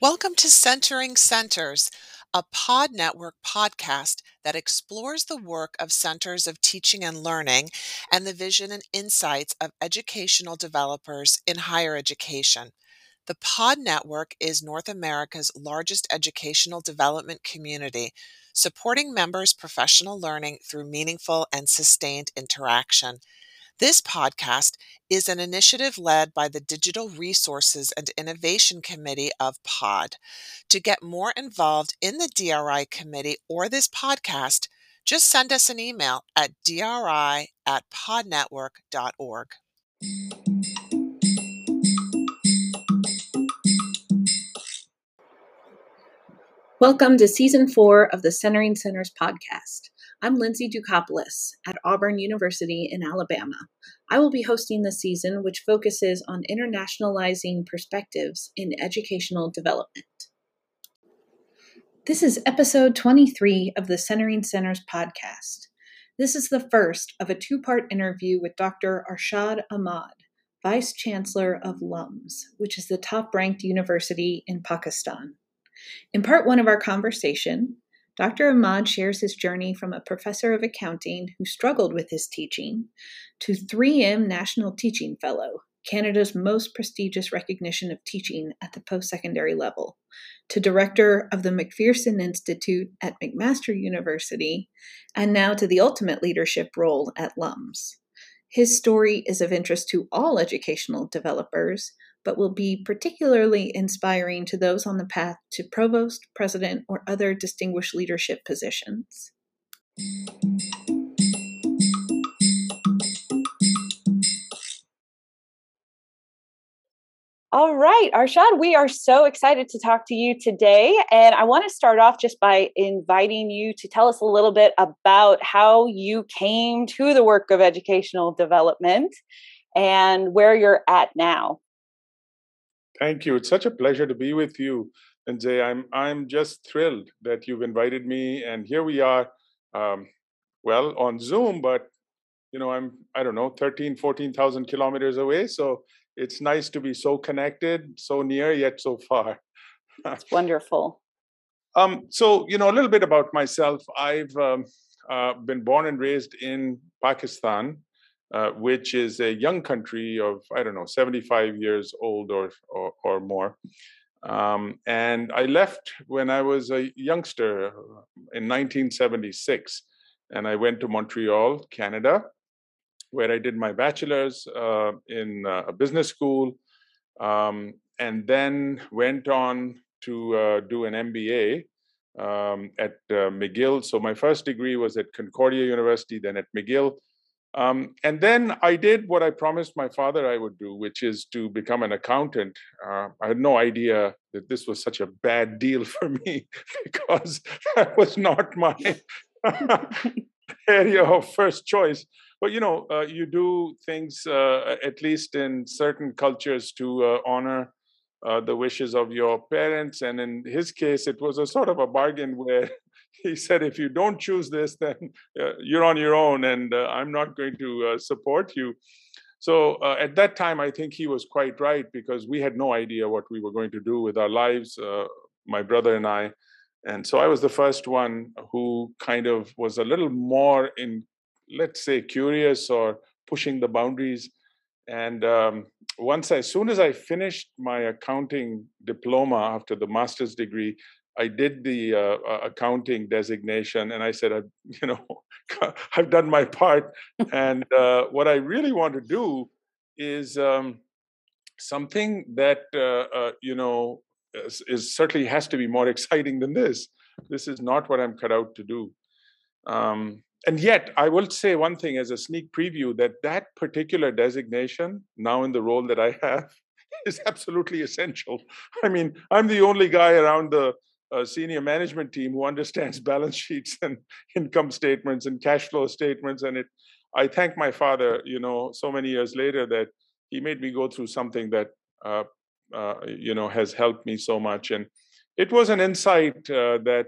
Welcome to Centering Centers, a Pod Network podcast that explores the work of centers of teaching and learning and the vision and insights of educational developers in higher education. The Pod Network is North America's largest educational development community, supporting members' professional learning through meaningful and sustained interaction. This podcast is an initiative led by the Digital Resources and Innovation Committee of POD. To get more involved in the DRI committee or this podcast, just send us an email at dri at podnetwork.org. Welcome to season four of the Centering Centers podcast. I'm Lindsay Doukopoulos at Auburn University in Alabama. I will be hosting this season, which focuses on internationalizing perspectives in educational development. This is episode 23 of the Centering Centers podcast. This is the first of a two part interview with Dr. Arshad Ahmad, Vice Chancellor of LUMS, which is the top ranked university in Pakistan. In part one of our conversation, Dr. Ahmad shares his journey from a professor of accounting who struggled with his teaching to 3M National Teaching Fellow, Canada's most prestigious recognition of teaching at the post secondary level, to director of the MacPherson Institute at McMaster University, and now to the ultimate leadership role at LUMS. His story is of interest to all educational developers, but will be particularly inspiring to those on the path to provost, president, or other distinguished leadership positions. All right, Arshad, we are so excited to talk to you today. And I want to start off just by inviting you to tell us a little bit about how you came to the work of educational development and where you're at now. Thank you. It's such a pleasure to be with you, and Jay. I'm I'm just thrilled that you've invited me, and here we are. Um, well, on Zoom, but you know, I'm I don't know, 13, 14,000 kilometers away. So it's nice to be so connected, so near yet so far. That's wonderful. Um, so you know, a little bit about myself. I've um, uh, been born and raised in Pakistan, uh, which is a young country of I don't know 75 years old or or, or more. Um, and I left when I was a youngster uh, in 1976, and I went to Montreal, Canada, where I did my bachelor's uh, in uh, a business school, um, and then went on to uh, do an MBA um, at McGill. So my first degree was at Concordia University, then at McGill, um, and then I did what I promised my father I would do, which is to become an accountant. Uh, I had no idea that this was such a bad deal for me because that was not my area of first choice. But you know, uh, you do things, uh, at least in certain cultures, to uh, honor uh, the wishes of your parents. And in his case, it was a sort of a bargain where he said, if you don't choose this, then uh, you're on your own, and uh, I'm not going to uh, support you. So uh, at that time, I think he was quite right because we had no idea what we were going to do with our lives, uh, my brother and I. And so I was the first one who kind of was a little more in, let's say, curious or pushing the boundaries. And um, once, as soon as I finished my accounting diploma after the master's degree, I did the uh, uh, accounting designation, and I said, I've, you know, I've done my part. and uh, what I really want to do is um, something that uh, uh, you know is, is, certainly has to be more exciting than this. This is not what I'm cut out to do. Um, and yet, I will say one thing as a sneak preview that that particular designation, now in the role that I have, is absolutely essential. I mean, I'm the only guy around the a senior management team who understands balance sheets and income statements and cash flow statements and it i thank my father you know so many years later that he made me go through something that uh, uh, you know has helped me so much. And it was an insight uh, that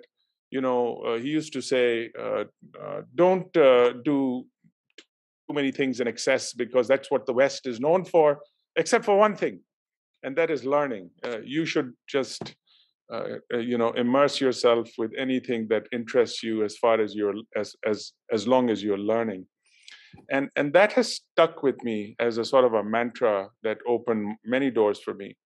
you know uh, he used to say uh, uh, don't do too many things in excess because that's what the west is known for except for one thing and that is learning. You should just uh, you know immerse yourself with anything that interests you as far as you're as as as long as you're learning. And and that has stuck with me as a sort of a mantra that opened many doors for me.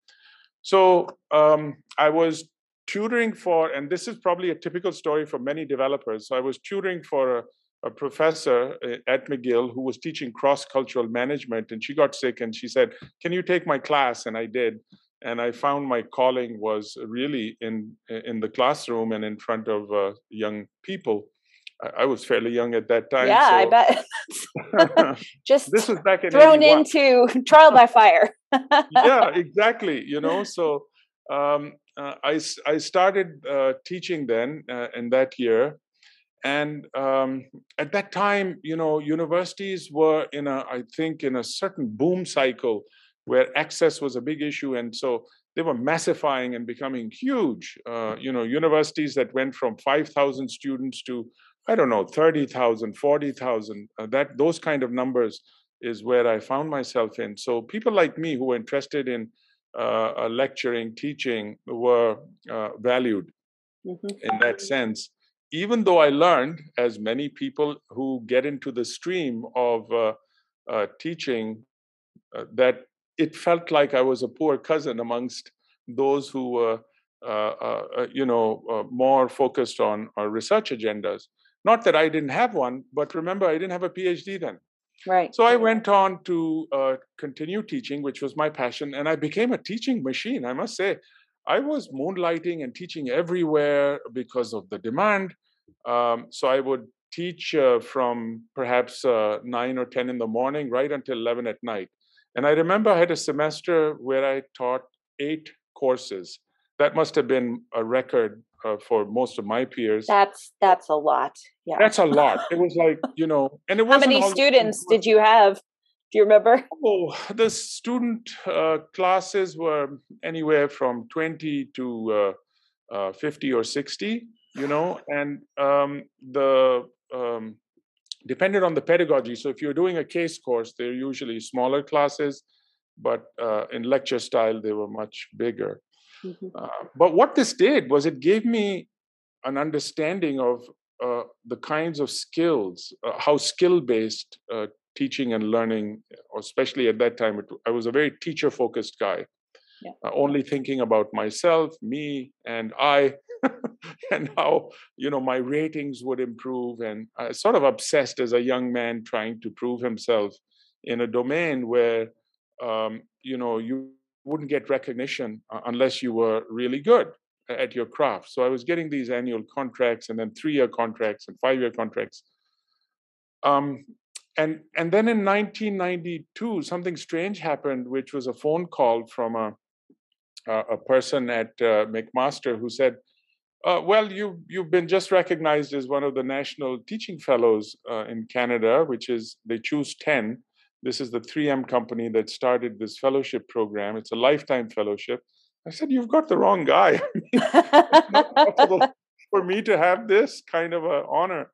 So um, i was tutoring for and this is probably a typical story for many developers. So i was tutoring for a, a professor uh, at mcgill who was teaching cross-cultural management and she got sick and she said can you take my class? And i did and I found my calling was really in in the classroom and in front of uh, young people. I, I, was fairly young at that time. Yeah, so. I bet. Just this was back in thrown 81. into trial by fire. yeah, exactly. You know, so um, uh, I I started uh, teaching then uh, in that year. And um, at that time, you know, universities were in a, I think, in a certain boom cycle where access was a big issue. And so they were massifying and becoming huge. Uh, you know, universities that went from 5,000 students to, I don't know, 30,000, 40,000, uh, that those kind of numbers is where I found myself in. So people like me who were interested in uh, uh lecturing, teaching were uh, valued mm-hmm. in that sense. Even though I learned, as many people who get into the stream of uh, teaching, that it felt like I was a poor cousin amongst those who were, uh, uh, uh you know, uh, more focused on research agendas. Not that I didn't have one, but remember, I didn't have a PhD then. Right. So I went on to uh, continue teaching, which was my passion, and I became a teaching machine. I must say, I was moonlighting and teaching everywhere because of the demand. Um, so I would teach uh, from perhaps uh, nine or ten in the morning right until eleven at night. And I remember I had a semester where I taught eight courses. That must have been a record uh, for most of my peers. That's that's a lot. Yeah, that's a lot. It was like you know, and it was. How many students did you have? Do you remember? Oh, the student uh, classes were anywhere from twenty to uh, uh fifty or sixty. You know, and um, the um, depended on the pedagogy. So if you're doing a case course, they're usually smaller classes, but uh, in lecture style, they were much bigger. Mm-hmm. Uh, but what this did was it gave me an understanding of uh, the kinds of skills, uh, how skill based uh, teaching and learning, especially at that time, it, I was a very teacher focused guy. Yeah. Uh, only thinking about myself, me, and I, and how you know my ratings would improve and I sort of obsessed as a young man trying to prove himself in a domain where um, you know you wouldn't get recognition unless you were really good at your craft. So i was getting these annual contracts and then three year contracts and five year contracts. Um, and and then in 1992 something strange happened which was a phone call from a a person at uh, mcmaster who said uh, well, you you've been just recognized as one of the national teaching fellows uh, in Canada, which is they choose ten. This is the 3M company that started this fellowship program. It's a lifetime fellowship. I said, you've got the wrong guy. it's not possible for me to have this kind of an honor.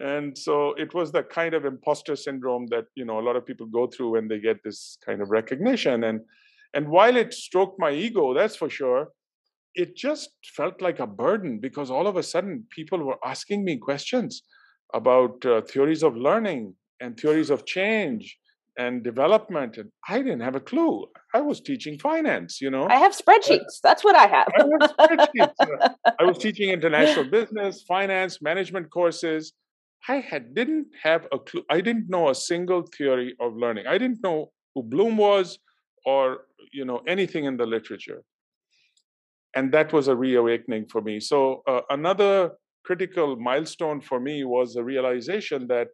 And so it was the kind of imposter syndrome that you know a lot of people go through when they get this kind of recognition. And and while it stroked my ego, that's for sure it just felt like a burden because all of a sudden people were asking me questions about uh, theories of learning and theories of change and development and i didn't have a clue. I was teaching finance you know? I have spreadsheets. That's what i have. I, spreadsheets. I was teaching international business finance management courses. I had didn't have a clue. I didn't know a single theory of learning. I didn't know who bloom was or you know anything in the literature and that was a reawakening for me. So uh, another critical milestone for me was the realization that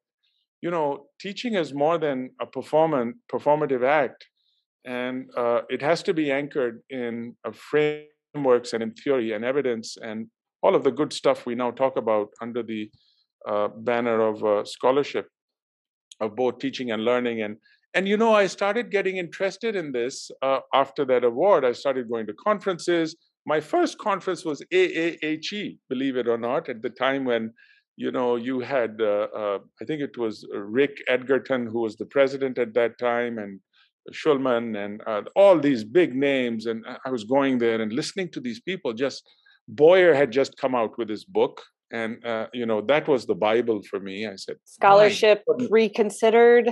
you know teaching is more than a performance performative act and uh, it has to be anchored in frameworks and in theory and evidence and all of the good stuff we now talk about under the uh, banner of uh, scholarship of both teaching and learning and and you know i started getting interested in this uh, after that award i started going to conferences my first conference was AAHE, believe it or not, at the time when you know you had uh, uh, I think it was Rick Edgerton who was the president at that time, and Shulman and uh, all these big names, and I was going there and listening to these people just Boyer had just come out with his book, and uh, you know that was the Bible for me. I said, scholarship reconsidered.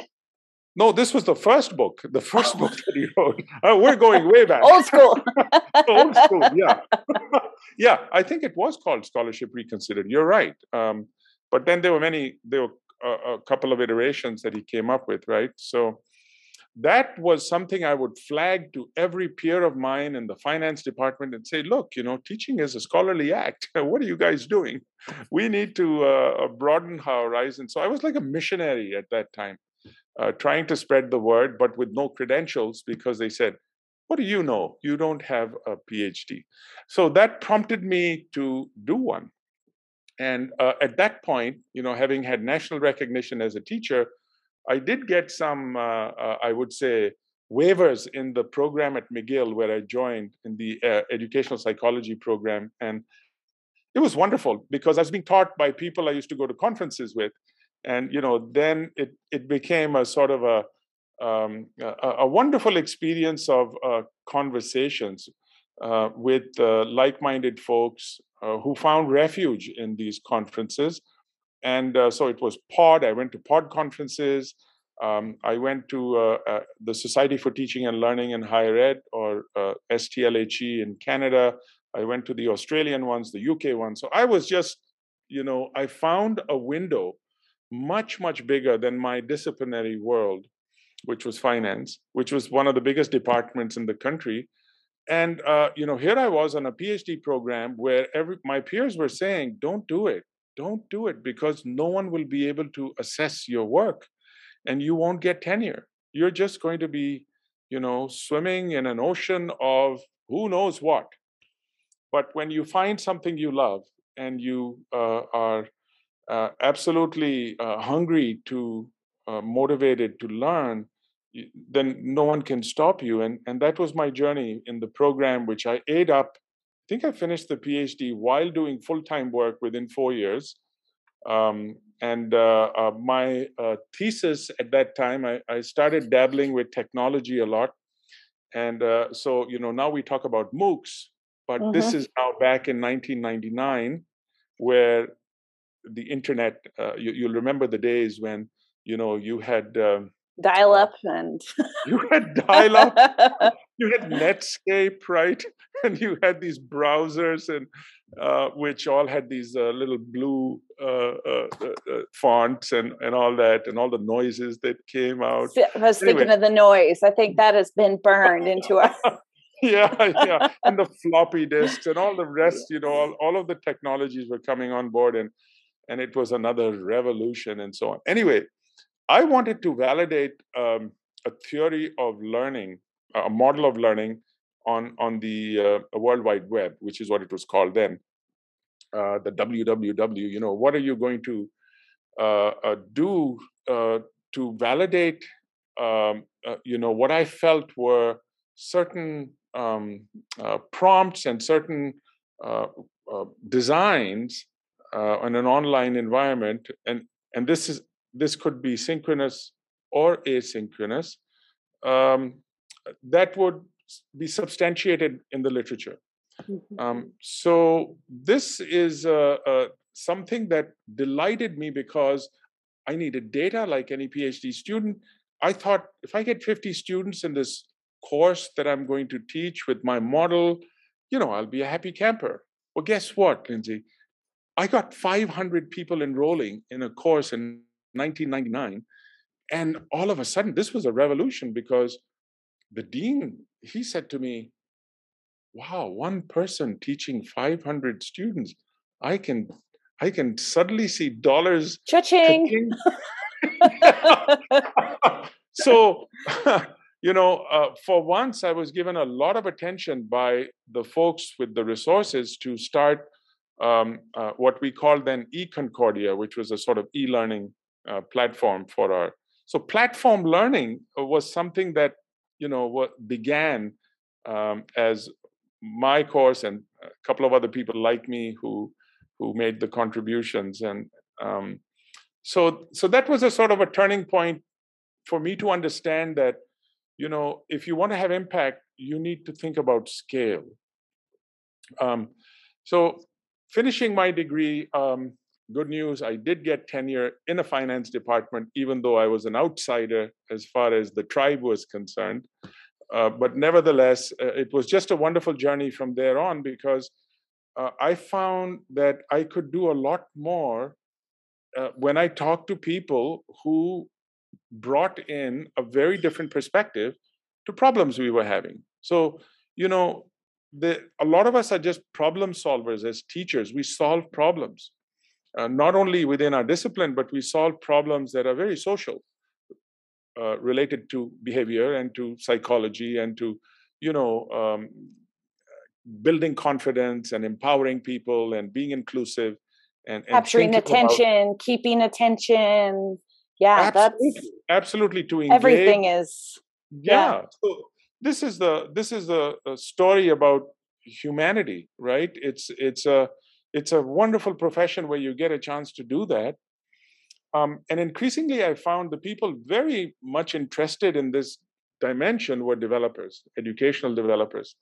No, this was the first book, the first book that he wrote. Uh, we're going way back. Old school. Old school, yeah. yeah, I think it was called Scholarship Reconsidered. You're right. Um, but then there were many, there were a, a couple of iterations that he came up with, right? So that was something I would flag to every peer of mine in the finance department and say, look, you know, teaching is a scholarly act. what are you guys doing? We need to uh, broaden our horizon. So I was like a missionary at that time uh, trying to spread the word, but with no credentials because they said, What do you know? You don't have a PhD. So that prompted me to do one. And uh, at that point, you know, having had national recognition as a teacher, I did get some, uh, uh I would say, waivers in the program at McGill where I joined in the uh, educational psychology program. And it was wonderful because I was being taught by people I used to go to conferences with and you know then it it became a sort of a um, a, a, wonderful experience of uh, conversations uh, with uh, like-minded folks uh, who found refuge in these conferences. And uh, so it was pod. I went to pod conferences. Um, i went to uh, the society for teaching and learning in higher ed or stlhe in canada. I went to the australian ones the uk ones. So i was just you know i found a window much, much bigger than my disciplinary world, which was finance, which was one of the biggest departments in the country. And uh, you know, here I was on a PhD program where every my peers were saying, "Don't do it, don't do it, because no one will be able to assess your work, and you won't get tenure. You're just going to be, you know, swimming in an ocean of who knows what." But when you find something you love and you uh, are uh, absolutely uh, hungry to uh, motivated to learn then no one can stop you and and that was my journey in the program which i ate up. I think i finished the phd while doing full-time work within four years. Um, and uh, uh, my uh, thesis at that time I, I, started dabbling with technology a lot. And so you know now we talk about moocs but mm-hmm. this is now back in 1999 where the internet uh, you, will remember the days when you know you had um, dial up uh, and you had dial up you had netscape right? And you had these browsers and uh, which all had these uh, little blue uh, uh, fonts and, and all that and all the noises that came out. I was anyway. thinking of the noise. I think that has been burned into our yeah yeah. And the floppy disks and all the rest you know all, all of the technologies were coming on board and and it was another revolution and so on. Anyway, I wanted to validate um, a theory of learning, a model of learning on on the uh, World Wide Web, which is what it was called then, uh, the WWW. You know, what are you going to uh, uh do uh, to validate? Um, uh, you know, what I felt were certain um, prompts and certain designs uh, in an online environment, and and this is this could be synchronous or asynchronous, um, that would be substantiated in the literature. Mm-hmm. Um, so this is uh, uh, something that delighted me because I needed data like any PhD student. I thought if I get 50 students in this course that I'm going to teach with my model, you know, I'll be a happy camper. Well, guess what, Lindsay? I got 500 people enrolling in a course in 1999. And all of a sudden, this was a revolution because the dean, he said to me, wow, one person teaching 500 students, I can, I can suddenly see dollars. Cha-ching. so, you know, uh, for once, I was given a lot of attention by the folks with the resources to start um, uh, what we called then eConcordia, which was a sort of e-learning uh, platform for our. So platform learning was something that you know what began um, as my course and a couple of other people like me who who made the contributions and um, so so that was a sort of a turning point for me to understand that you know if you want to have impact you need to think about scale um, So, finishing my degree, um, good news, I did get tenure in a finance department, even though I was an outsider as far as the tribe was concerned. Uh, but nevertheless, uh, it was just a wonderful journey from there on because uh, I found that I could do a lot more uh, when I talked to people who brought in a very different perspective to problems we were having. So, you know, the, a lot of us are just problem solvers as teachers. We solve problems, uh, not only within our discipline, but we solve problems that are very social, uh, related to behavior and to psychology and to, you know, um, building confidence and empowering people and being inclusive and, and capturing attention, about, keeping attention. Yeah, absolutely, that's absolutely to engage. Everything is yeah. yeah. So this is the this is the, story about humanity, right? It's it's a it's a wonderful profession where you get a chance to do that. Um, and increasingly, I found the people very much interested in this dimension were developers, educational developers.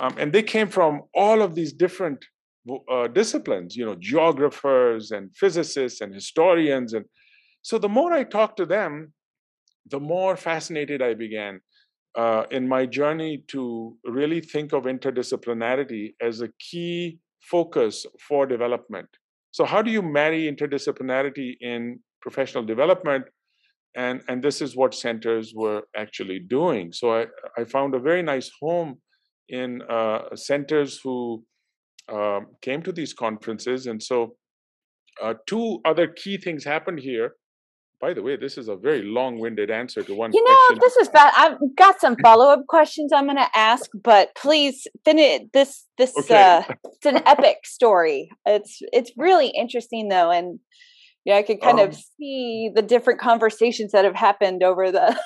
Um, and they came from all of these different uh, disciplines, you know, geographers and physicists and historians. And so the more I talked to them, the more fascinated I began uh, in my journey to really think of interdisciplinarity as a key focus for development. So, how do you marry interdisciplinarity in professional development? And, and this is what centers were actually doing. So, I, I found a very nice home in uh, centers who uh, came to these conferences. And so, uh, two other key things happened here. By the way, this is a very long-winded answer to one. You know, question. this is bad. I've got some follow-up questions I'm going to ask, but please finish this. This okay. uh, it's an epic story. It's it's really interesting though, and yeah, I could kind um, of see the different conversations that have happened over the.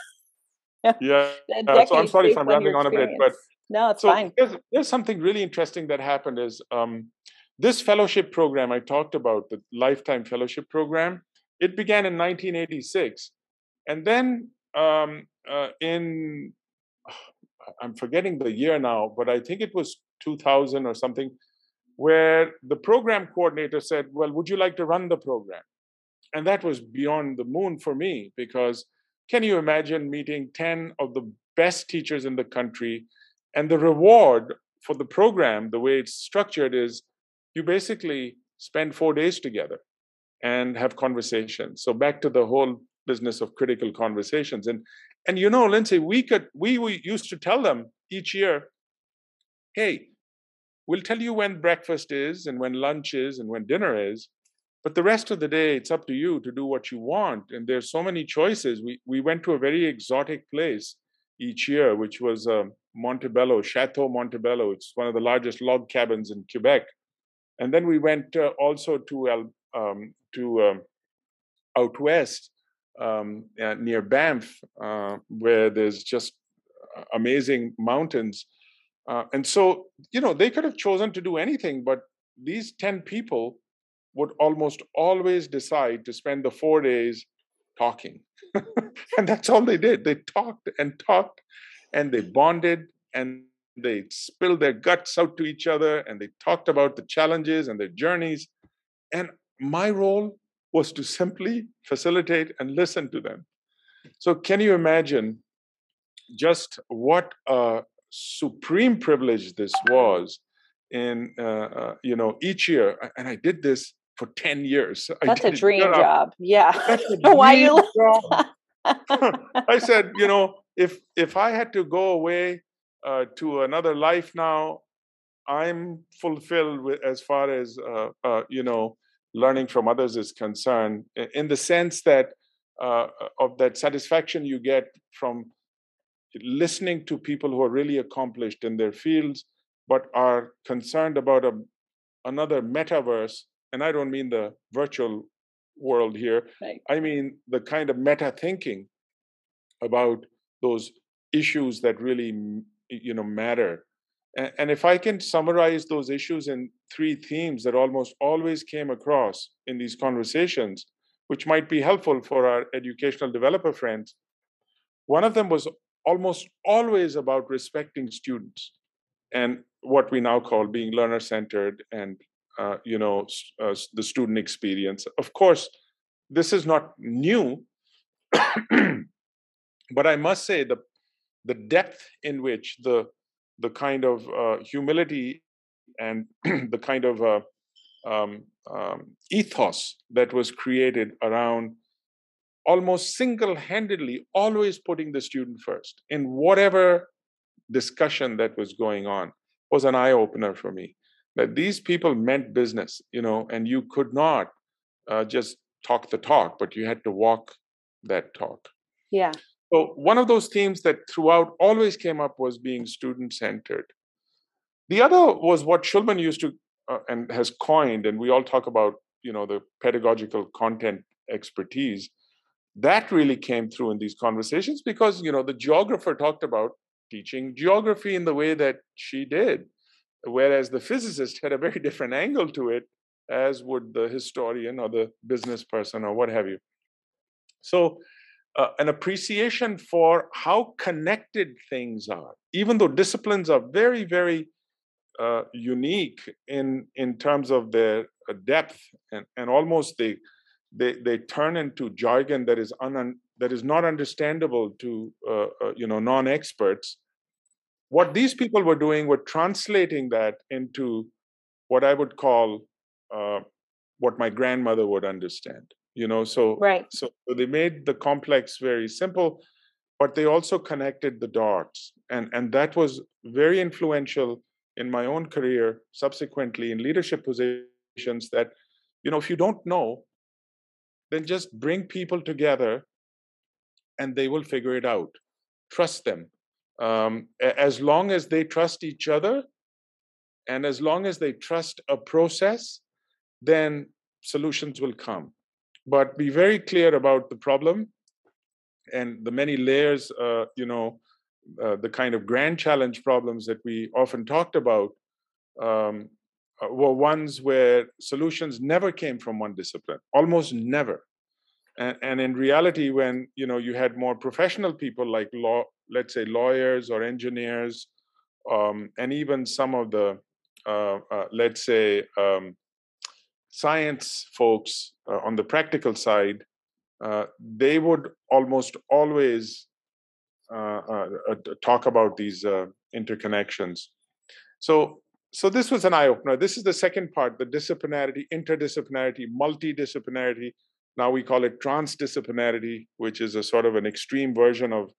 yeah, uh, so I'm sorry if I'm rambling on a bit, but no, it's so fine. There's, there's, something really interesting that happened is um, this fellowship program I talked about, the lifetime fellowship program, it began in 1986. And then um, uh, in, I'm forgetting the year now, but I think it was 2000 or something, where the program coordinator said, Well, would you like to run the program? And that was beyond the moon for me because can you imagine meeting 10 of the best teachers in the country and the reward for the program, the way it's structured, is you basically spend four days together and have conversations. So back to the whole business of critical conversations. And and you know, Lindsay, we could we, we used to tell them each year, hey, we'll tell you when breakfast is and when lunch is and when dinner is. But the rest of the day, it's up to you to do what you want. And there's so many choices. We we went to a very exotic place each year, which was um, Montebello, Chateau Montebello. It's one of the largest log cabins in Quebec. And then we went uh, also to um, to um, out west um, uh, near Banff, uh, where there's just amazing mountains. Uh, and so, you know, they could have chosen to do anything, but these 10 people would almost always decide to spend the four days talking. and that's all they did. They talked and talked and they bonded and they spilled their guts out to each other and they talked about the challenges and their journeys. And my role was to simply facilitate and listen to them. So, can you imagine just what a supreme privilege this was? In uh, uh, you know, each year, and I did this for 10 years. That's a dream job. Yeah. Why you I said, you know, if if I had to go away uh, to another life now, I'm fulfilled with, as far as uh, uh, you know, learning from others is concerned. In the sense that uh, of that satisfaction you get from listening to people who are really accomplished in their fields, but are concerned about a, another metaverse. And I don't mean the virtual world here. Right. I mean the kind of meta thinking about those issues that really you know matter and if i can summarize those issues in three themes that almost always came across in these conversations which might be helpful for our educational developer friends one of them was almost always about respecting students and what we now call being learner centered and uh, you know uh, the student experience. Of course this is not new but i must say the the depth in which the the kind of uh, humility and the kind of uh, um, um, ethos that was created around almost single-handedly always putting the student first in whatever discussion that was going on was an eye-opener for me. That these people meant business you know and you could not uh, just talk the talk but you had to walk that talk. Yeah so one of those themes that throughout always came up was being student-centered. The other was what Shulman used to uh, and has coined and we all talk about you know the pedagogical content expertise that really came through in these conversations because you know the geographer talked about teaching geography in the way that she did whereas the physicist had a very different angle to it as would the historian or the business person or what have you. So uh, an appreciation for how connected things are even though disciplines are very very uh, unique in in terms of their uh, depth and, and almost they they they turn into jargon that is un, that is not understandable to uh, uh, you know non-experts. What these people were doing were translating that into what i would call uh, what my grandmother would understand you know so right. so they made the complex very simple but they also connected the dots and and that was very influential in my own career subsequently in leadership positions that you know if you don't know then just bring people together and they will figure it out. Trust them. Um, as long as they trust each other and as long as they trust a process then solutions will come but be very clear about the problem and the many layers uh, you know uh, the kind of grand challenge problems that we often talked about um, uh, were ones where solutions never came from one discipline, almost never. And, and in reality, when you know you had more professional people like law, let's say lawyers or engineers, um, and even some of the uh, uh, let's say um, science folks uh, on the practical side, uh, they would almost always uh, uh, uh, talk about these interconnections. So, so this was an eye opener. This is the second part: the disciplinarity, interdisciplinarity, multidisciplinarity. Now we call it transdisciplinarity, which is a sort of an extreme version of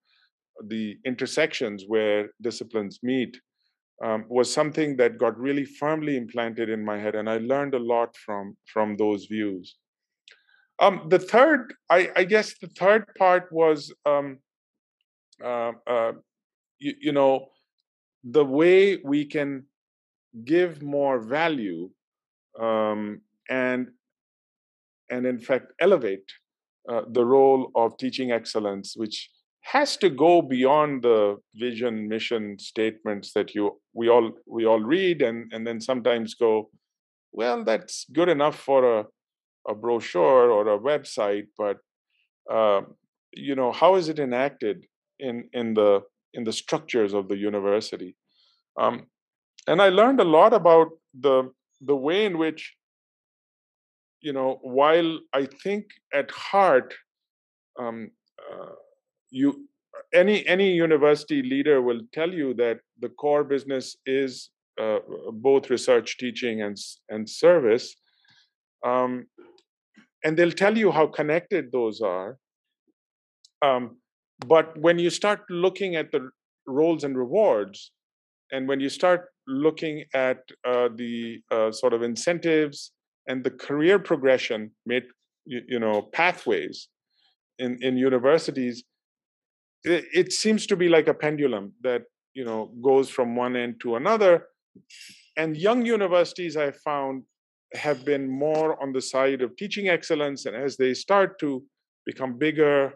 the intersections where disciplines meet. Um, was something that got really firmly implanted in my head, and I learned a lot from from those views. Um, the third, I, I, guess, the third part was um, uh, uh, you, you, know, the way we can give more value um, and and in fact elevate uh, the role of teaching excellence, which has to go beyond the vision mission statements that you we all we all read and and then sometimes go well that's good enough for a, a brochure or a website but uh, you know how is it enacted in in the in the structures of the university? Um, and i learned a lot about the the way in which you know while i think at heart um, uh, you any any university leader will tell you that the core business is uh, both research teaching and and service um, and they'll tell you how connected those are. Um, but when you start looking at the roles and rewards, and when you start looking at uh, the uh, sort of incentives and the career progression, made you, you know pathways in in universities, it, it seems to be like a pendulum that you know goes from one end to another. And young universities, I found, have been more on the side of teaching excellence, and as they start to become bigger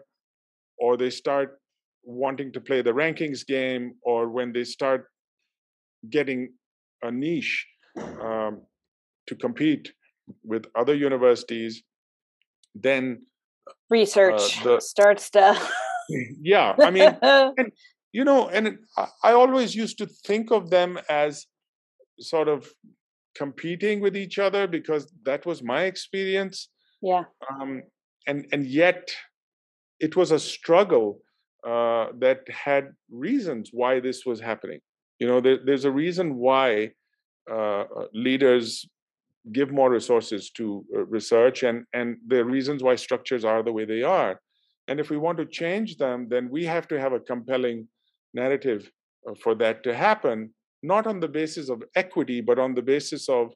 or they start wanting to play the rankings game, or when they start getting a niche um, to compete with other universities, then research uh, the, starts to. yeah, I mean, and, you know, and I always used to think of them as sort of competing with each other because that was my experience. Yeah. Um, and and yet, it was a struggle uh, that had reasons why this was happening. You know, there, there's a reason why uh, uh leaders give more resources to uh, research, and and the reasons why structures are the way they are. And if we want to change them, then we have to have a compelling narrative uh, for that to happen, not on the basis of equity, but on the basis of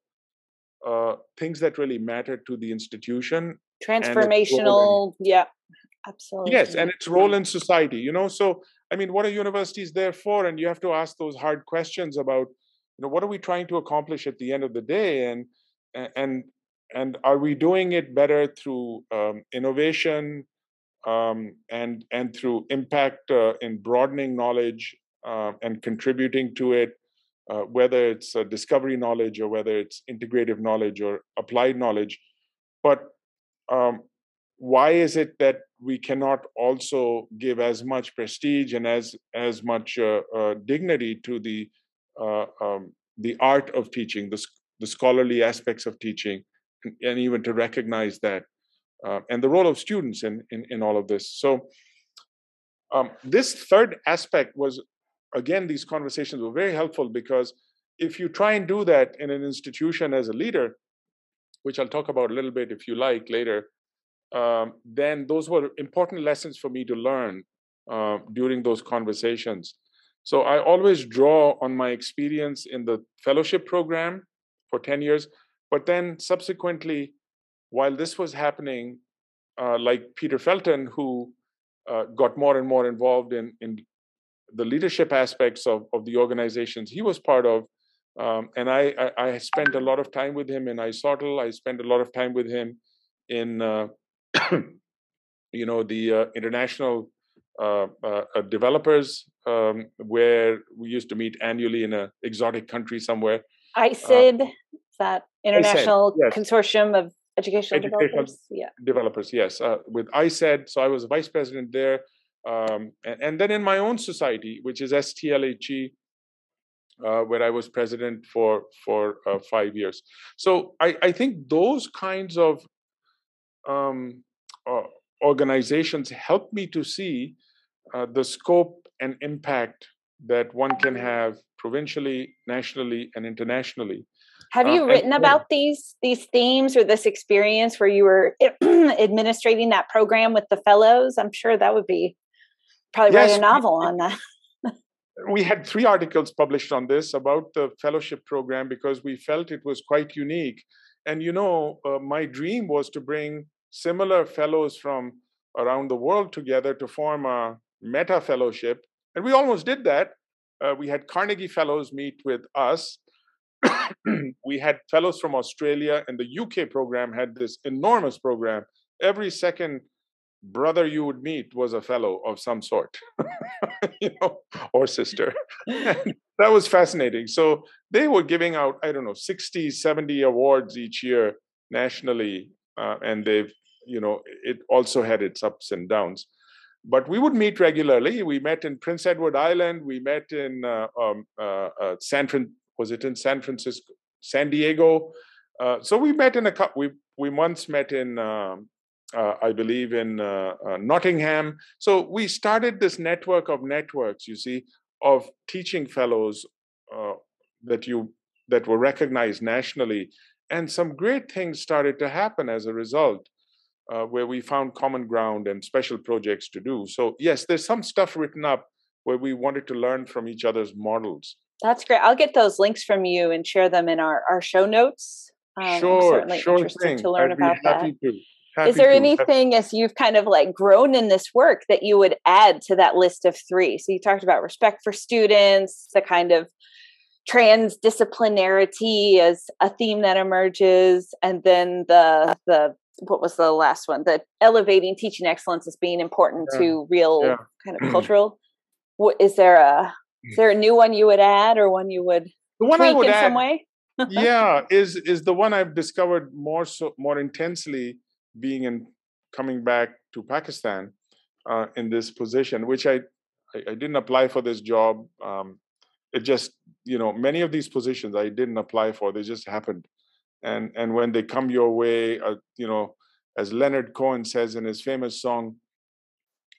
uh, things that really matter to the institution. Transformational, yeah, absolutely. Yes, and its role in society. You know, so I mean, what are universities there for? And you have to ask those hard questions about, you know, what are we trying to accomplish at the end of the day, and and and are we doing it better through um, innovation, um, and and through impact uh, in broadening knowledge uh, and contributing to it, uh, whether it's discovery knowledge or whether it's integrative knowledge or applied knowledge. But um, why is it that we cannot also give as much prestige and as as much uh, uh, dignity to the uh, um, the art of teaching, the the scholarly aspects of teaching, and even to recognize that uh, and the role of students in, in, in all of this. So, um, this third aspect was, again, these conversations were very helpful because if you try and do that in an institution as a leader, which I'll talk about a little bit if you like later, um, then those were important lessons for me to learn uh, during those conversations. So I always draw on my experience in the fellowship program for 10 years, but then subsequently while this was happening, uh, like Peter Felten, who uh, got more and more involved in, in the leadership aspects of, of the organizations he was part of, um, and I, I, I, spent a lot of time with him in ISSOTL. I spent a lot of time with him in, uh, you know, the uh, international uh, uh, developers, um, where we used to meet annually in an exotic country somewhere. ICED, that international yes. consortium of educational, educational developers yeah. developers yes uh, with ICED so i was vice president there um, and, and, then in my own society which is stlhe uh, where i was president for for uh, five years. So I, I think those kinds of um, uh, organizations help me to see uh, the scope and impact that one can have provincially nationally and internationally have you uh, written about these these themes or this experience where you were administrating that program with the fellows? I'm sure that would be probably yes, write a novel we, on that. we had three articles published on this about the fellowship program because we felt it was quite unique. And you know, uh, my dream was to bring similar fellows from around the world together to form a meta fellowship. And we almost did that. Uh, we had Carnegie Fellows meet with us we had fellows from Australia, and the UK program had this enormous program. Every second brother you would meet was a fellow of some sort, you know, or sister. that was fascinating. So they were giving out, I don't know, 60, 70 awards each year nationally. Uh, and they've, you know, it also had its ups and downs. But we would meet regularly. We met in Prince Edward Island. We met in uh, um, uh, uh San, was it in San Francisco, San Diego? Uh, so we met in a couple. We we once met in, um, uh, I believe, in uh, uh, Nottingham. So we started this network of networks. You see, of teaching fellows uh, that you that were recognized nationally, and some great things started to happen as a result. Uh, where we found common ground and special projects to do. So yes, there's some stuff written up where we wanted to learn from each other's models. That's great. I'll get those links from you and share them in our, our show notes. Um, sure, certainly sure interested thing. to learn I'd about that. To. Happy Is there to. anything as you've kind of like grown in this work that you would add to that list of three? So you talked about respect for students, the kind of transdisciplinarity as a theme that emerges, and then the the what was the last one? The elevating teaching excellence as being important yeah. to real yeah. kind of cultural. What is there a is there a new one you would add or one you would the one I would in add, some way? yeah, is is the one I've discovered more so more intensely being in coming back to Pakistan uh, in this position, which I I, I didn't apply for this job. Um, it just, you know, many of these positions I didn't apply for. They just happened, and and when they come your way, uh, you know, as Leonard Cohen says in his famous song,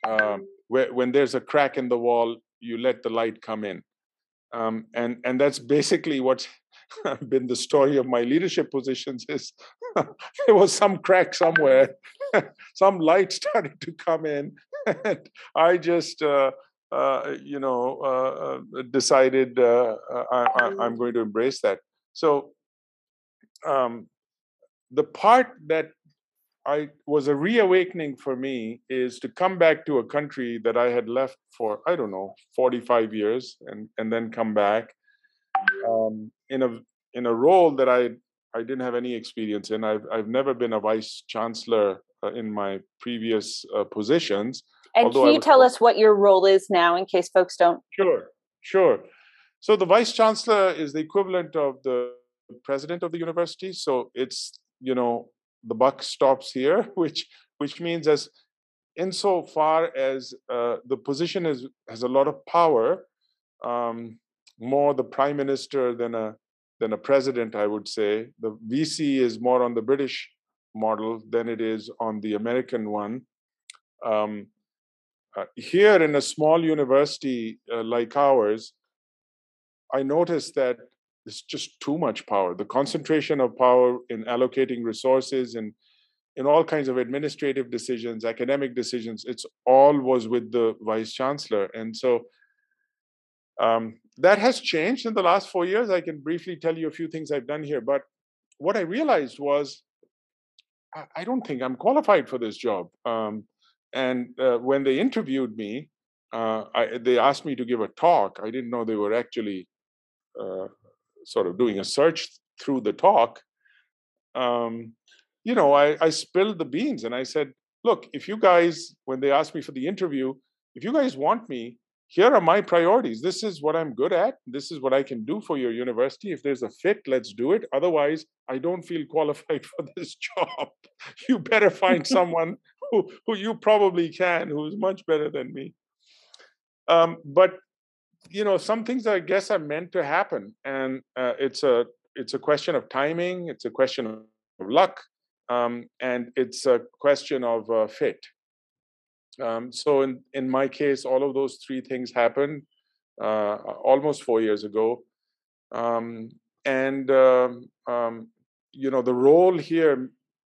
uh, where, when there's a crack in the wall, you let the light come in, um, and and that's basically what's been the story of my leadership positions. Is there was some crack somewhere, some light started to come in, and I just. Uh, uh, you know, uh, uh decided uh, I, am going to embrace that. So, um, the part that I was a reawakening for me is to come back to a country that I had left for I don't know 45 years and and then come back um, in a in a role that I I didn't have any experience in. I've I've never been a vice chancellor uh, in my previous uh, positions. And can you tell us what your role is now, in case folks don't? Sure, sure. So the vice chancellor is the equivalent of the president of the university. So it's you know the buck stops here, which which means as insofar as uh, the position is has a lot of power, um, more the prime minister than a than a president, I would say. The VC is more on the British model than it is on the American one. Um, uh, here in a small university uh, like ours, I noticed that it's just too much power. The concentration of power in allocating resources and in all kinds of administrative decisions, academic decisions, it's all was with the vice chancellor. And so um, that has changed in the last four years. I can briefly tell you a few things I've done here. But what I realized was I, I don't think I'm qualified for this job. Um, and uh, when they interviewed me, uh, I, they asked me to give a talk. I didn't know they were actually uh, sort of doing a search through the talk, um, you know, I, I spilled the beans and I said, look, if you guys, when they asked me for the interview, if you guys want me, here are my priorities. This is what I'm good at. This is what I can do for your university. If there's a fit, let's do it. Otherwise, I don't feel qualified for this job. You better find someone who, who you probably can, who's much better than me. Um, but you know some things i guess are meant to happen and uh, it's a it's a question of timing it's a question of luck um, and it's a question of uh, fit um, so in in my case all of those three things happened uh, almost four years ago. Um, and um, um, you know the role here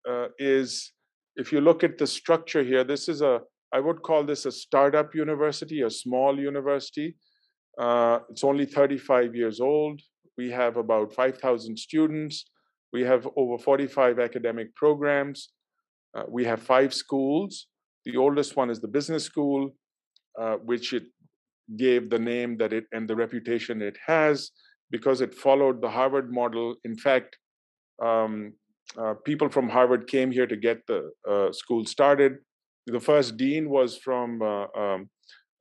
uh, is if you look at the structure here this is a i would call this a startup university a small university uh, it's only 35 years old. We have about 5,000 students. We have over 45 academic programs. Uh, we have five schools. The oldest one is the business school, uh, which it gave the name that it and the reputation it has because it followed the Harvard model. In fact, um, uh, people from Harvard came here to get the uh, school started. The first dean was from uh, um,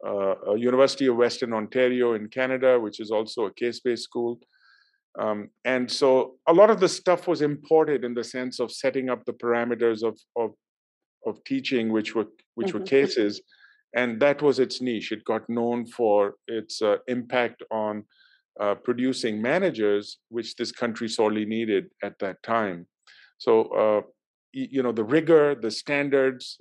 uh, University of Western Ontario in Canada, which is also a case-based school. Um, and so a lot of the stuff was imported in the sense of setting up the parameters of of, of teaching, which were which mm-hmm. were cases, and that was its niche. It got known for its uh, impact on uh, producing managers, which this country sorely needed at that time. So uh, you know the rigor, the standards,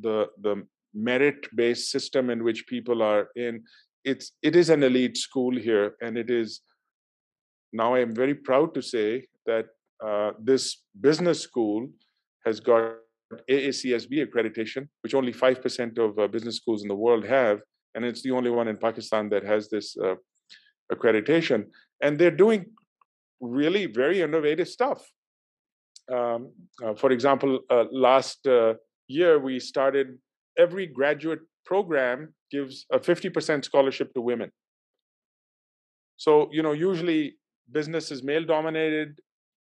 the the merit based system in which people are in it's it is an elite school here and it is now i am very proud to say that uh, this business school has got AACSB accreditation, which only 5% of uh, business schools in the world have. And it's the only one in Pakistan that has this uh, accreditation. And they're doing really very innovative stuff. Um, uh, for example, uh, last uh, year we started every graduate program gives a 50% scholarship to women. So, you know, usually business is male dominated.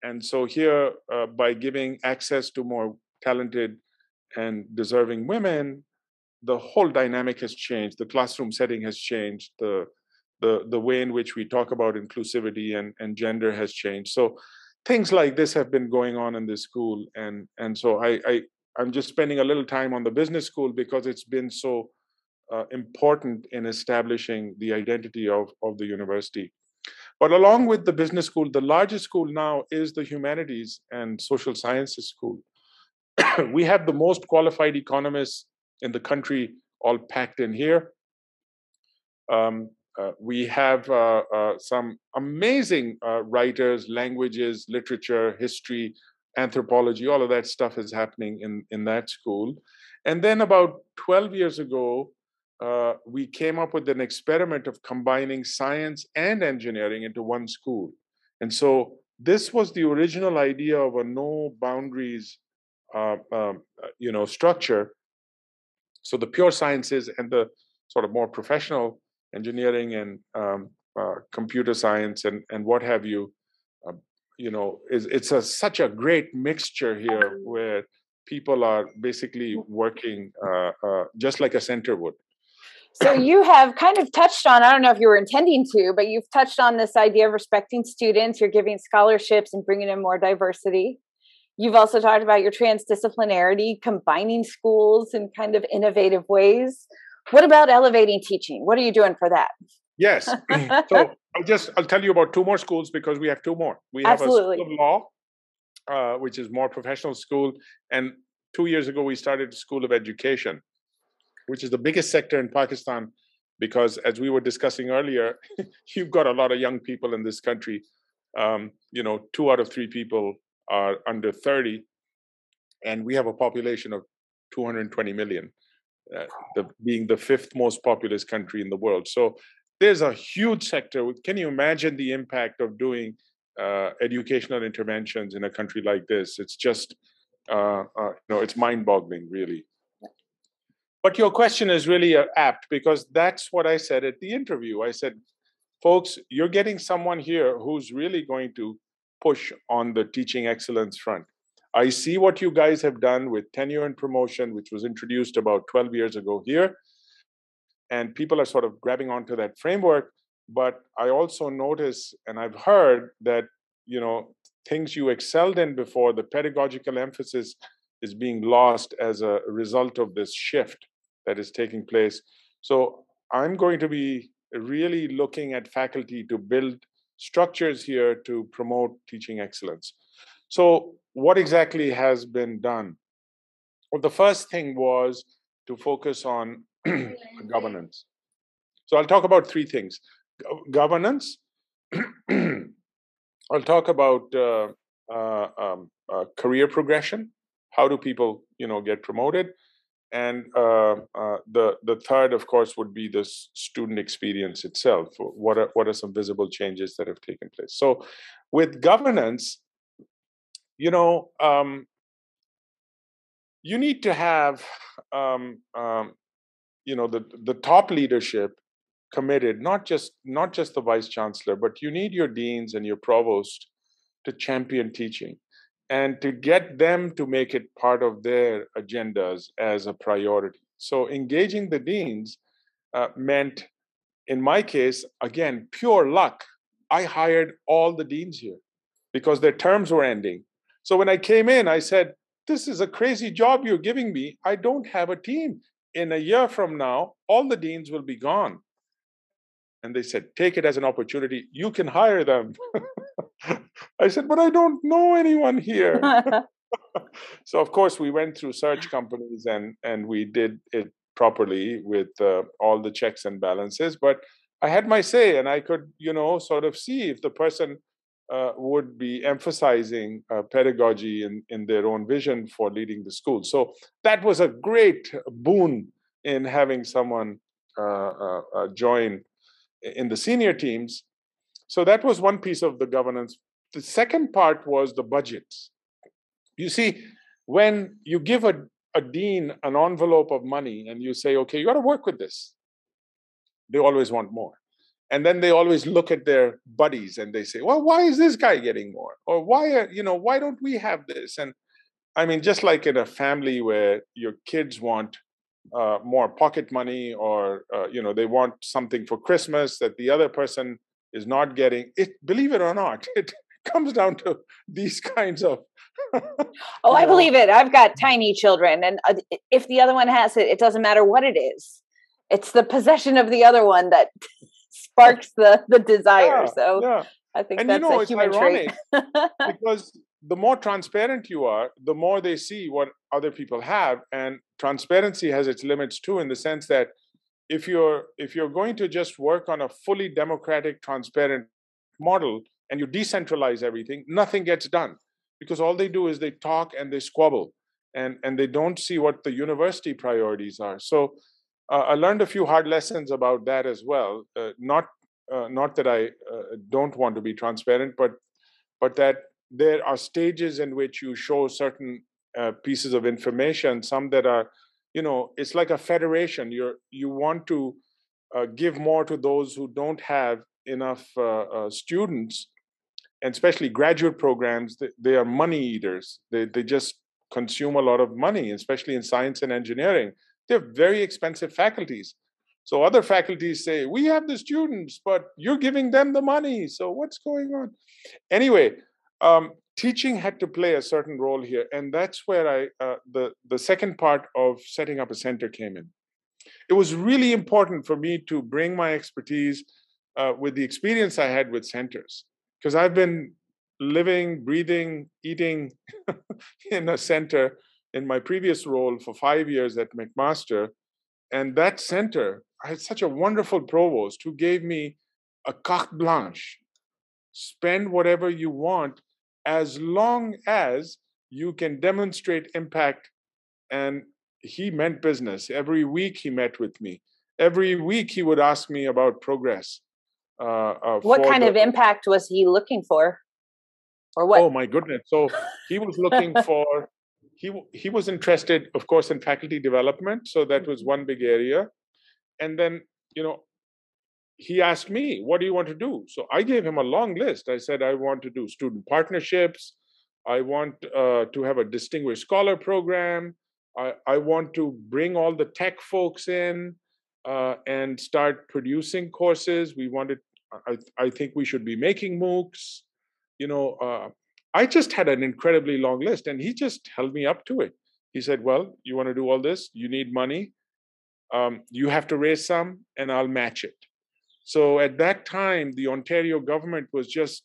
And so here, uh, by giving access to more talented and deserving women, the whole dynamic has changed. The classroom setting has changed. The the the way in which we talk about inclusivity and, and gender has changed. So things like this have been going on in this school. And and so I, I I'm just spending a little time on the business school because it's been so uh, important in establishing the identity of, of the university. But along with the business school, the largest school now is the humanities and social sciences school. we have the most qualified economists in the country all packed in here. Um, uh, we have uh, uh, some amazing uh, writers, languages, literature, history, anthropology, all of that stuff is happening in, in that school. And then about 12 years ago, uh, we came up with an experiment of combining science and engineering into one school. And so this was the original idea of a no boundaries, uh, um, uh, you know, structure. So the pure sciences and the sort of more professional engineering and um, uh, computer science and and what have you, you know, is it's a such a great mixture here where people are basically working uh, just like a center would. So you have kind of touched on i don't know if you were intending to but you've touched on this idea of respecting students you're giving scholarships and bringing in more diversity. You've also talked about your transdisciplinarity combining schools in kind of innovative ways. What about elevating teaching? What are you doing for that yes so i'll just i'll tell you about two more schools because we have two more we have Absolutely. a school of law uh, which is more professional school and two years ago we started school of education which is the biggest sector in Pakistan, because as we were discussing earlier, you've got a lot of young people in this country. Um, you know, two out of three people are under 30, and we have a population of 220 million, uh, the, being the fifth most populous country in the world. So there's a huge sector. Can you imagine the impact of doing uh, educational interventions in a country like this? It's just, uh, uh you know, it's mind-boggling, really. But your question is really uh, apt because that's what I said at the interview. I said, folks, you're getting someone here who's really going to push on the teaching excellence front. I see what you guys have done with tenure and promotion, which was introduced about 12 years ago here. And people are sort of grabbing onto that framework. But I also notice and I've heard that, you know, things you excelled in before, the pedagogical emphasis is being lost as a result of this shift that is taking place. So I'm going to be really looking at faculty to build structures here to promote teaching excellence. So, what exactly has been done? Well, the first thing was to focus on governance. So, I'll talk about three things. Governance, I'll talk about uh, uh, um, uh, career progression, how do people you know get promoted and uh, uh, the the third of course would be the student experience itself. What are what are some visible changes that have taken place? So with governance you know um, you need to have um, um, you know the the top leadership committed not just not just the vice chancellor but you need your deans and your provost to champion teaching and to get them to make it part of their agendas as a priority. So engaging the deans uh, meant, in my case, again, pure luck. I hired all the deans here because their terms were ending. So when I came in, I said, This is a crazy job you're giving me. I don't have a team. In a year from now, all the deans will be gone. And they said, Take it as an opportunity. You can hire them. I said, But I don't know anyone here. so, of course, we went through search companies and, and we did it properly with uh, all the checks and balances. But I had my say, and I could, you know, sort of see if the person uh, would be emphasizing uh, pedagogy in, in their own vision for leading the school. So that was a great boon in having someone uh, uh, uh join in the senior teams. So that was one piece of the governance. The second part was the budgets. You see, when you give a, a dean an envelope of money and you say, okay, you got to work with this, they always want more. And then they always look at their buddies and they say, well, why is this guy getting more? Or why, are, you know, why don't we have this? And I mean, just like in a family where your kids want uh, more pocket money or uh, you know they want something for christmas that the other person is not getting it believe it or not it comes down to these kinds of oh i believe it i've got tiny children and uh, if the other one has it it doesn't matter what it is it's the possession of the other one that sparks the the desire. Yeah, so yeah. I think And that's you know, a it's human ironic trait. because the more transparent you are, the more they see what other people have, and transparency has its limits too, in the sense that if you're if you're going to just work on a fully democratic, transparent model and you decentralize everything, nothing gets done because all they do is they talk and they squabble, and and they don't see what the university priorities are. So. Uh, I learned a few hard lessons about that as well. Uh, not uh, not that I uh, don't want to be transparent, but but that there are stages in which you show certain uh, pieces of information. Some that are, you know, it's like a federation. You're you want to uh, give more to those who don't have enough uh, students, and especially graduate programs. They, they are money eaters. They they just consume a lot of money, especially in science and engineering. They're very expensive faculties so other faculties say, we have the students, but you're giving them the money. So what's going on? Anyway, um, teaching had to play a certain role here. And that's where I, uh, the, the second part of setting up a center came in. It was really important for me to bring my expertise uh, with the experience I had with centers, because I've been living, breathing, eating in a center in my previous role for five years at McMaster. And that center I had such a wonderful provost who gave me a carte blanche. Spend whatever you want as long as you can demonstrate impact. And he meant business. Every week he met with me. Every week he would ask me about progress. Uh, uh, what kind the, of impact was he looking for? Or what? Oh my goodness! So he was looking for. He he was interested, of course, in faculty development. So that was mm-hmm. one big area. And then you know he asked me what do you want to do? So i gave him a long list. I said i want to do student partnerships. I want uh, to have a distinguished scholar program. I, I want to bring all the tech folks in uh, and start producing courses. We wanted I, I think we should be making moocs. You know uh, i just had an incredibly long list and he just held me up to it he said well you want to do all this you need money um, you have to raise some and I'll match it. So at that time, the Ontario government was just,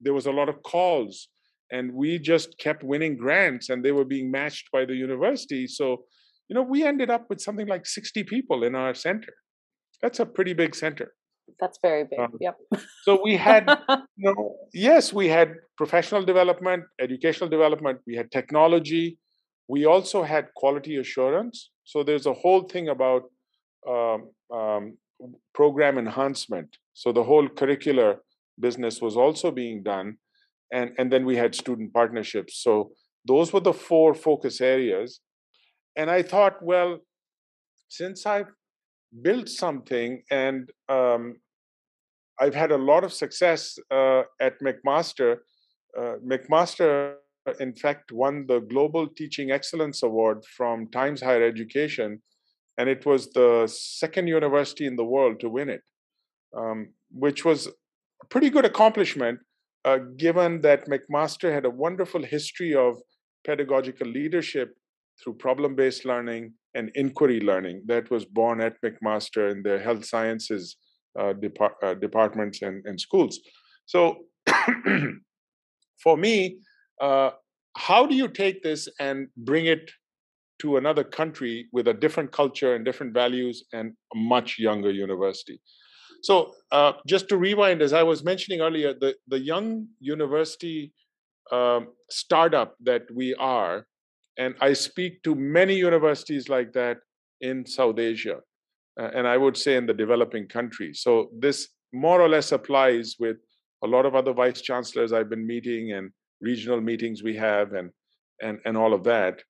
there was a lot of calls and we just kept winning grants and they were being matched by the university. So, you know, we ended up with something like 60 people in our center. That's a pretty big center. That's very big. Um, yep. So we had, you know, yes, we had professional development, educational development, we had technology, we also had quality assurance. So there's a whole thing about um, um, program enhancement. So the whole curricular business was also being done. And, and then we had student partnerships. So those were the four focus areas. And I thought, well, since I've built something and um, I've had a lot of success uh, at McMaster, uh, McMaster in fact, won the Global Teaching Excellence Award from Times Higher Education, and it was the second university in the world to win it, um, which was a pretty good accomplishment, uh, given that McMaster had a wonderful history of pedagogical leadership through problem based learning and inquiry learning that was born at McMaster in their health sciences uh, uh, departments and, and schools. So, for me, uh, how do you take this and bring it to another country with a different culture and different values and a much younger university? So, uh, just to rewind, as I was mentioning earlier, the, the young university um, startup that we are, and I speak to many universities like that in South Asia, uh, and I would say in the developing countries. So, this more or less applies with a lot of other vice chancellors I've been meeting and regional meetings we have and and and all of that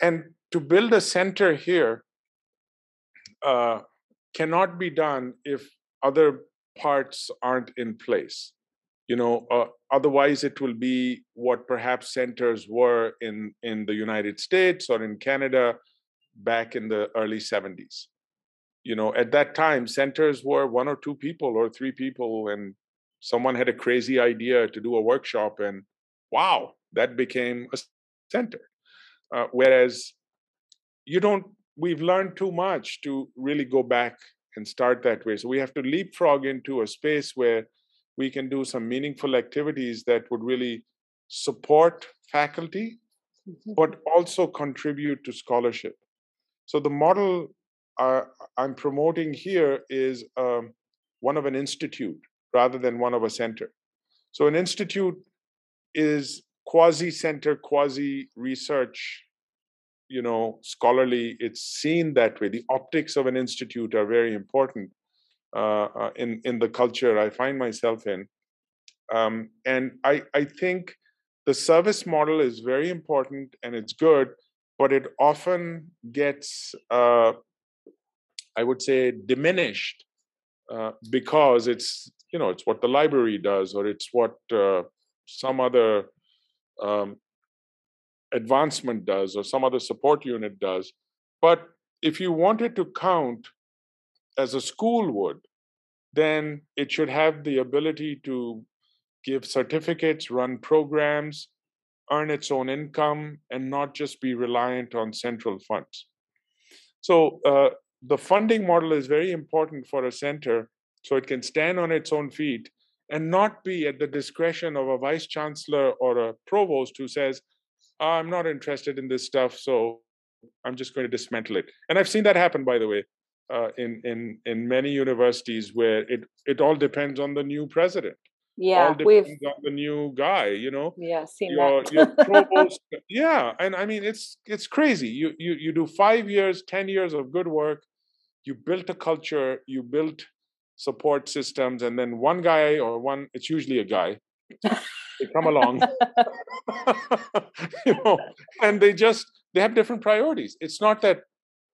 and to build a center here uh, cannot be done if other parts aren't in place you know uh, otherwise it will be what perhaps centers were in in the united states or in canada back in the early 70s you know at that time centers were one or two people or three people and someone had a crazy idea to do a workshop and wow that became a center uh, whereas you don't we've learned too much to really go back and start that way. So we have to leapfrog into a space where we can do some meaningful activities that would really support faculty, mm-hmm. but also contribute to scholarship. So the model uh, I'm promoting here is um, one of an institute rather than one of a center. So an institute is quasi center, quasi research, you know, scholarly. It's seen that way. The optics of an institute are very important uh, uh, in in the culture I find myself in, um, and I I think the service model is very important and it's good, but it often gets uh, I would say diminished uh, because it's you know it's what the library does or it's what uh, some other um, advancement does or some other support unit does. But if you wanted to count as a school would then it should have the ability to give certificates run programs earn its own income and not just be reliant on central funds so uh, the funding model is very important for a center so it can stand on its own feet and not be at the discretion of a vice chancellor or a provost who says, I'm not interested in this stuff, so I'm just going to dismantle it. And I've seen that happen, by the way, uh, in in in many universities where it it all depends on the new president. Yeah, all depends we've... on the new guy. You know. Yeah, seen your, that. your provost. Yeah, and I mean it's it's crazy. You you you do five years, ten years of good work. You built a culture. You built support systems, and then one guy or one. It's usually a guy. they come along, you know, and they just they have different priorities. It's not that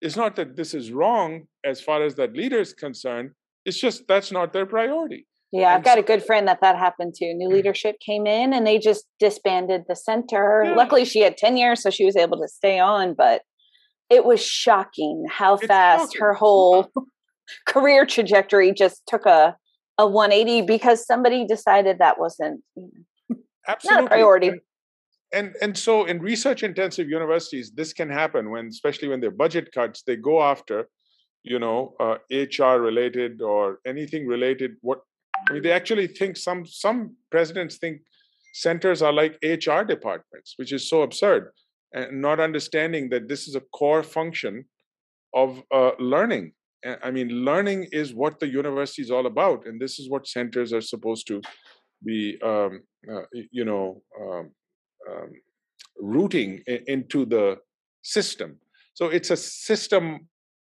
it's not that this is wrong as far as that leader is concerned. It's just that's not their priority. Yeah, I've got a good friend that that happened to. New mm-hmm. leadership came in and they just disbanded the center. Yeah. Luckily, she had tenure, so she was able to stay on. But it was shocking how it's fast shocking. her whole career trajectory just took a a 180 because somebody decided that wasn't Absolutely. not a priority. And, and so in research intensive universities, this can happen when, especially when their budget cuts, they go after, you know, uh, HR related or anything related. What I mean, they actually think some some presidents think centers are like HR departments, which is so absurd, and not understanding that this is a core function of uh, learning. I mean, learning is what the university is all about, and this is what centers are supposed to be, um, uh, you know, um, um, rooting into the system. So it's a system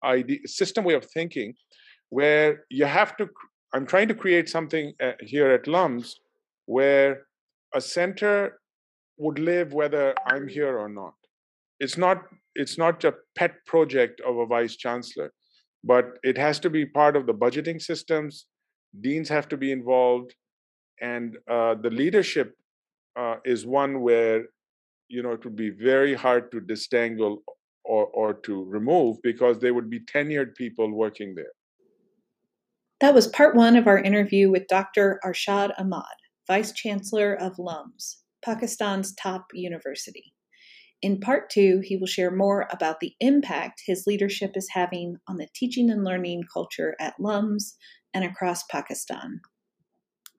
idea, system way of thinking, where you have to I'm trying to create something uh, here at LUMS where a center would live whether I'm here or not. It's not it's not a pet project of a vice chancellor, but it has to be part of the budgeting systems. Deans have to be involved, and uh, the leadership uh, is one where you know it would be very hard to disentangle or, or to remove because there would be tenured people working there. That was part one of our interview with Dr. Arshad Ahmad, Vice Chancellor of LUMS, Pakistan's top university. In part two, he will share more about the impact his leadership is having on the teaching and learning culture at LUMS and across Pakistan.